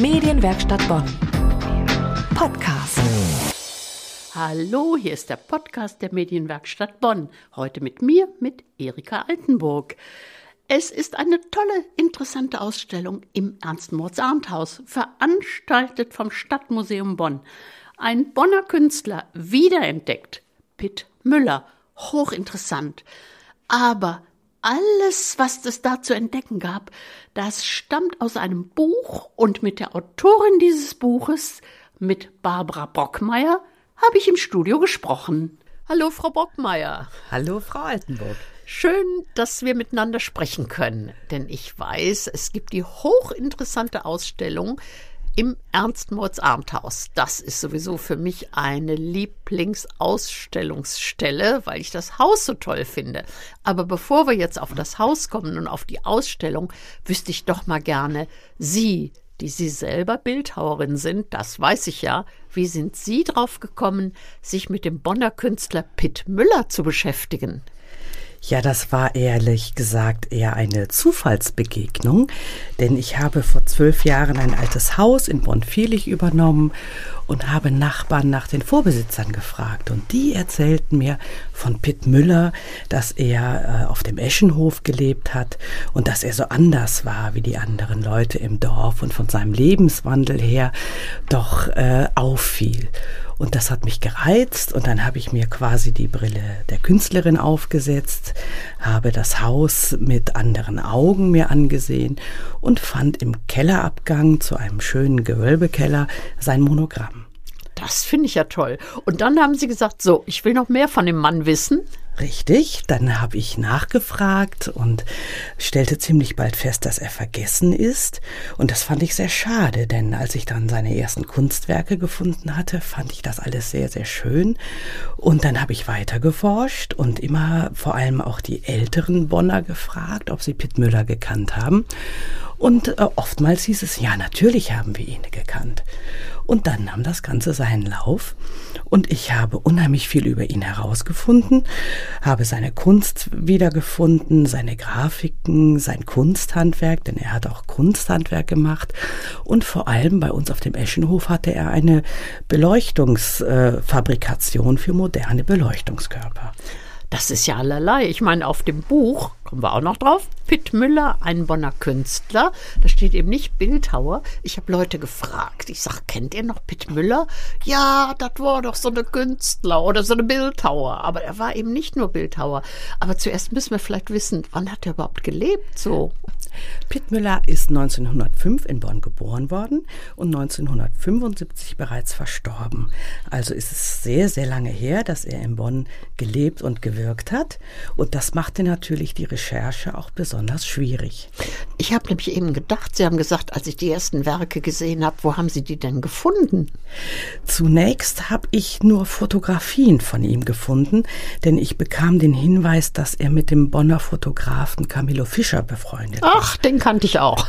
Medienwerkstatt Bonn. Podcast. Hallo, hier ist der Podcast der Medienwerkstatt Bonn. Heute mit mir, mit Erika Altenburg. Es ist eine tolle, interessante Ausstellung im Ernst-Moritz-Arndt-Haus, veranstaltet vom Stadtmuseum Bonn. Ein Bonner Künstler wiederentdeckt. Pitt Müller. Hochinteressant. Aber alles, was es da zu entdecken gab, das stammt aus einem Buch und mit der Autorin dieses Buches, mit Barbara Brockmeier, habe ich im Studio gesprochen. Hallo, Frau Brockmeier. Hallo, Frau Altenburg. Schön, dass wir miteinander sprechen können, denn ich weiß, es gibt die hochinteressante Ausstellung im Ernst-Moritz-Arndt-Haus. Das ist sowieso für mich eine Lieblingsausstellungsstelle, weil ich das Haus so toll finde. Aber bevor wir jetzt auf das Haus kommen und auf die Ausstellung, wüsste ich doch mal gerne, Sie, die Sie selber Bildhauerin sind, das weiß ich ja, wie sind Sie drauf gekommen, sich mit dem Bonner Künstler Pitt Müller zu beschäftigen? Ja, das war ehrlich gesagt eher eine Zufallsbegegnung, denn ich habe vor zwölf Jahren ein altes Haus in Bonn-Viehlich übernommen und habe Nachbarn nach den Vorbesitzern gefragt. Und die erzählten mir von Pitt Müller, dass er äh, auf dem Eschenhof gelebt hat und dass er so anders war wie die anderen Leute im Dorf und von seinem Lebenswandel her doch äh, auffiel. Und das hat mich gereizt und dann habe ich mir quasi die Brille der Künstlerin aufgesetzt, habe das Haus mit anderen Augen mir angesehen und fand im Kellerabgang zu einem schönen Gewölbekeller sein Monogramm. Das finde ich ja toll. Und dann haben Sie gesagt, so, ich will noch mehr von dem Mann wissen. Richtig, dann habe ich nachgefragt und stellte ziemlich bald fest, dass er vergessen ist. Und das fand ich sehr schade, denn als ich dann seine ersten Kunstwerke gefunden hatte, fand ich das alles sehr, sehr schön. Und dann habe ich weiter geforscht und immer vor allem auch die älteren Bonner gefragt, ob sie Pitt Müller gekannt haben. Und äh, oftmals hieß es, ja, natürlich haben wir ihn gekannt. Und dann nahm das Ganze seinen Lauf und ich habe unheimlich viel über ihn herausgefunden, habe seine Kunst wiedergefunden, seine Grafiken, sein Kunsthandwerk, denn er hat auch Kunsthandwerk gemacht und vor allem bei uns auf dem Eschenhof hatte er eine Beleuchtungsfabrikation für moderne Beleuchtungskörper. Das ist ja allerlei. Ich meine, auf dem Buch, kommen wir auch noch drauf, Pitt Müller, ein Bonner Künstler. Da steht eben nicht Bildhauer. Ich habe Leute gefragt. Ich sage, kennt ihr noch Pitt Müller? Ja, das war doch so eine Künstler oder so eine Bildhauer. Aber er war eben nicht nur Bildhauer. Aber zuerst müssen wir vielleicht wissen, wann hat er überhaupt gelebt so? Pitt Müller ist 1905 in Bonn geboren worden und 1975 bereits verstorben. Also ist es sehr, sehr lange her, dass er in Bonn gelebt und gewirkt hat. Und das machte natürlich die Recherche auch besonders schwierig. Ich habe nämlich eben gedacht, Sie haben gesagt, als ich die ersten Werke gesehen habe, wo haben Sie die denn gefunden? Zunächst habe ich nur Fotografien von ihm gefunden, denn ich bekam den Hinweis, dass er mit dem Bonner Fotografen Camillo Fischer befreundet war. Ach, den kannte ich auch.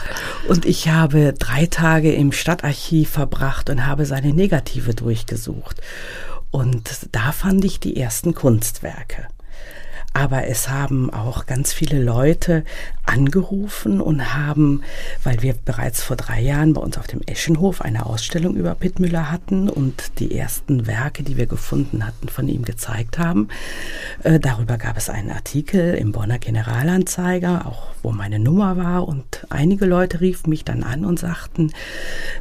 Und ich habe drei Tage im Stadtarchiv verbracht und habe seine Negative durchgesucht. Und da fand ich die ersten Kunstwerke. Aber es haben auch ganz viele Leute angerufen und haben, weil wir bereits vor drei Jahren bei uns auf dem Eschenhof eine Ausstellung über Pitt Müller hatten und die ersten Werke, die wir gefunden hatten, von ihm gezeigt haben. Äh, darüber gab es einen Artikel im Bonner Generalanzeiger, auch wo meine Nummer war. Und einige Leute riefen mich dann an und sagten,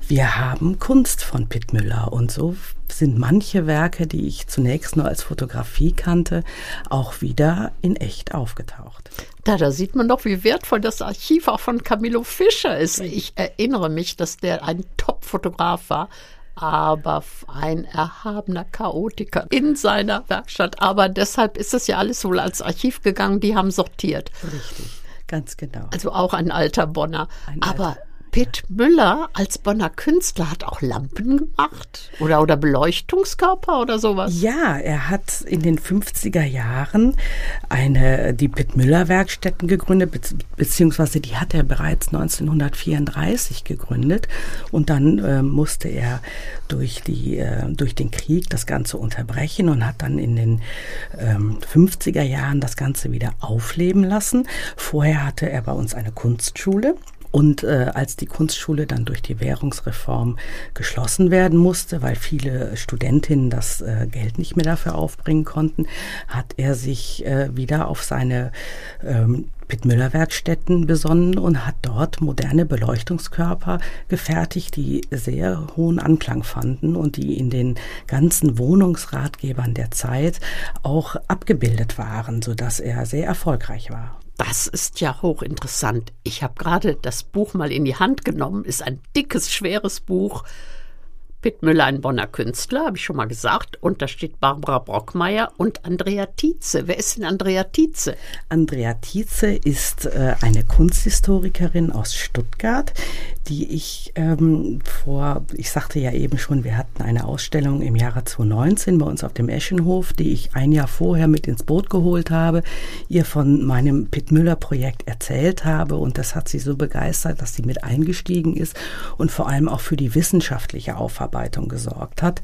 wir haben Kunst von Pitt Müller. Und so sind manche Werke, die ich zunächst nur als Fotografie kannte, auch wieder in echt aufgetaucht. Da, da sieht man doch, wie wertvoll das Archiv auch von Camillo Fischer ist. Ich erinnere mich, dass der ein Top-Fotograf war aber ein erhabener Chaotiker in seiner Werkstatt. Aber deshalb ist es ja alles wohl als Archiv gegangen, die haben sortiert. Richtig, ganz genau. Also auch ein alter Bonner. Ein aber alter. Pitt Müller als Bonner Künstler hat auch Lampen gemacht oder, oder Beleuchtungskörper oder sowas. Ja, er hat in den 50er Jahren eine, die Pitt Müller Werkstätten gegründet, be beziehungsweise die hat er bereits 1934 gegründet und dann äh, musste er durch, die, äh, durch den Krieg das Ganze unterbrechen und hat dann in den ähm, 50er Jahren das Ganze wieder aufleben lassen. Vorher hatte er bei uns eine Kunstschule Und äh, als die Kunstschule dann durch die Währungsreform geschlossen werden musste, weil viele Studentinnen das äh, Geld nicht mehr dafür aufbringen konnten, hat er sich äh, wieder auf seine ähm, Pitt-Müller-Werkstätten besonnen und hat dort moderne Beleuchtungskörper gefertigt, die sehr hohen Anklang fanden und die in den ganzen Wohnungsratgebern der Zeit auch abgebildet waren, sodass er sehr erfolgreich war. Das ist ja hochinteressant. Ich habe gerade das Buch mal in die Hand genommen. Ist ein dickes, schweres Buch Pitt Müller, ein Bonner Künstler, habe ich schon mal gesagt. Und da steht Barbara Brockmeier und Andrea Tietze. Wer ist denn Andrea Tietze? Andrea Tietze ist äh, eine Kunsthistorikerin aus Stuttgart, die ich ähm, vor, ich sagte ja eben schon, wir hatten eine Ausstellung im Jahre 2019 bei uns auf dem Eschenhof, die ich ein Jahr vorher mit ins Boot geholt habe, ihr von meinem Pitt Müller Projekt erzählt habe und das hat sie so begeistert, dass sie mit eingestiegen ist und vor allem auch für die wissenschaftliche Aufarbeitung Aufarbeitung gesorgt hat,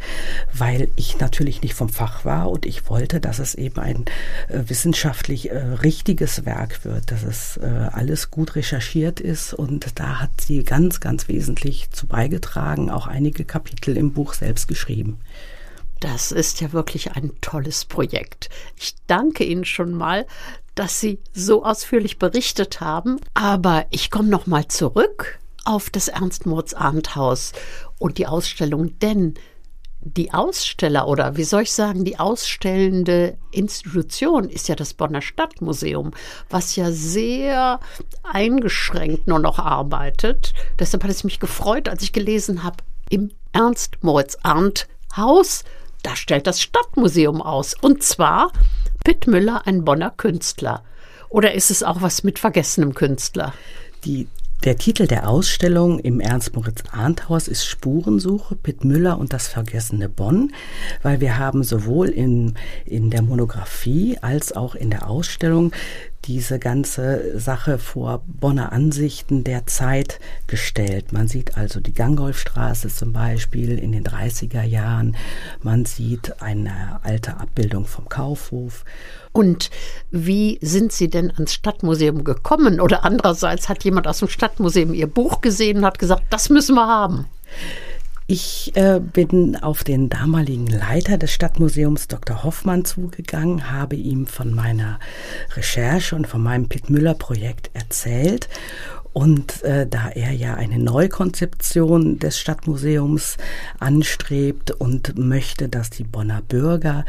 weil ich natürlich nicht vom Fach war und ich wollte, dass es eben ein äh, wissenschaftlich äh, richtiges Werk wird, dass es äh, alles gut recherchiert ist und da hat sie ganz, ganz wesentlich zu beigetragen, auch einige Kapitel im Buch selbst geschrieben. Das ist ja wirklich ein tolles Projekt. Ich danke Ihnen schon mal, dass Sie so ausführlich berichtet haben. Aber ich komme noch mal zurück auf das Ernst-Moritz-Arndt-Haus und die Ausstellung, denn die Aussteller oder wie soll ich sagen, die ausstellende Institution ist ja das Bonner Stadtmuseum, was ja sehr eingeschränkt nur noch arbeitet. Deshalb hat es mich gefreut, als ich gelesen habe, im Ernst Moritz Arndt Haus, da stellt das Stadtmuseum aus. Und zwar Pitt Müller, ein Bonner Künstler. Oder ist es auch was mit vergessenem Künstler? Die der Titel der Ausstellung im Ernst-Moritz-Arndt-Haus ist Spurensuche, Pitt Müller und das vergessene Bonn, weil wir haben sowohl in, in der Monographie als auch in der Ausstellung diese ganze Sache vor Bonner Ansichten der Zeit gestellt. Man sieht also die Gangolfstraße zum Beispiel in den 30er Jahren. Man sieht eine alte Abbildung vom Kaufhof. Und wie sind Sie denn ans Stadtmuseum gekommen? Oder andererseits hat jemand aus dem Stadtmuseum Ihr Buch gesehen und hat gesagt, das müssen wir haben. Ich äh, bin auf den damaligen Leiter des Stadtmuseums Dr. Hoffmann zugegangen, habe ihm von meiner Recherche und von meinem Pitt Müller Projekt erzählt und äh, da er ja eine Neukonzeption des Stadtmuseums anstrebt und möchte, dass die Bonner Bürger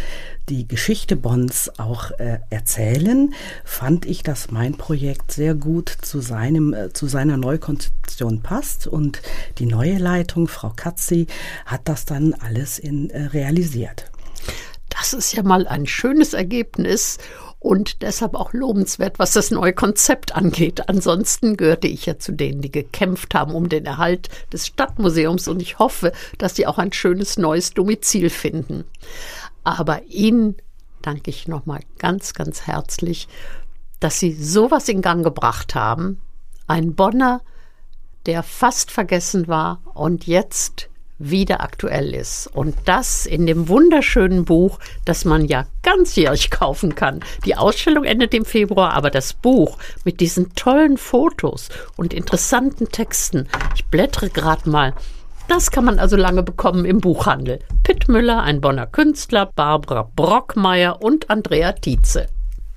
die Geschichte Bonns auch äh, erzählen, fand ich, dass mein Projekt sehr gut zu seinem äh, zu seiner Neukonzeption passt und die neue Leitung, Frau Katzi, hat das dann alles in, äh, realisiert. Das ist ja mal ein schönes Ergebnis und deshalb auch lobenswert, was das neue Konzept angeht. Ansonsten gehörte ich ja zu denen, die gekämpft haben um den Erhalt des Stadtmuseums und ich hoffe, dass sie auch ein schönes neues Domizil finden. Aber Ihnen danke ich nochmal ganz, ganz herzlich, dass Sie sowas in Gang gebracht haben. Ein Bonner, der fast vergessen war und jetzt wieder aktuell ist. Und das in dem wunderschönen Buch, das man ja ganzjährig kaufen kann. Die Ausstellung endet im Februar, aber das Buch mit diesen tollen Fotos und interessanten Texten, ich blättere gerade mal, das kann man also lange bekommen im Buchhandel. Pitt Müller, ein Bonner Künstler, Barbara Brockmeier und Andrea Tietze.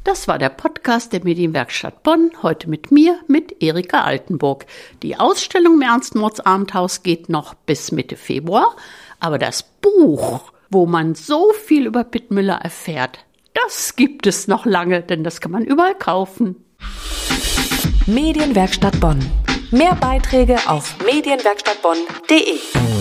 Das war der Podcast der Medienwerkstatt Bonn, heute mit mir, mit Erika Altenburg. Die Ausstellung im Ernst-Mords-Abendhaus geht noch bis Mitte Februar, aber das Buch, wo man so viel über Pitt Müller erfährt, das gibt es noch lange, denn das kann man überall kaufen. Medienwerkstatt Bonn. Mehr Beiträge auf medienwerkstattbonn.de.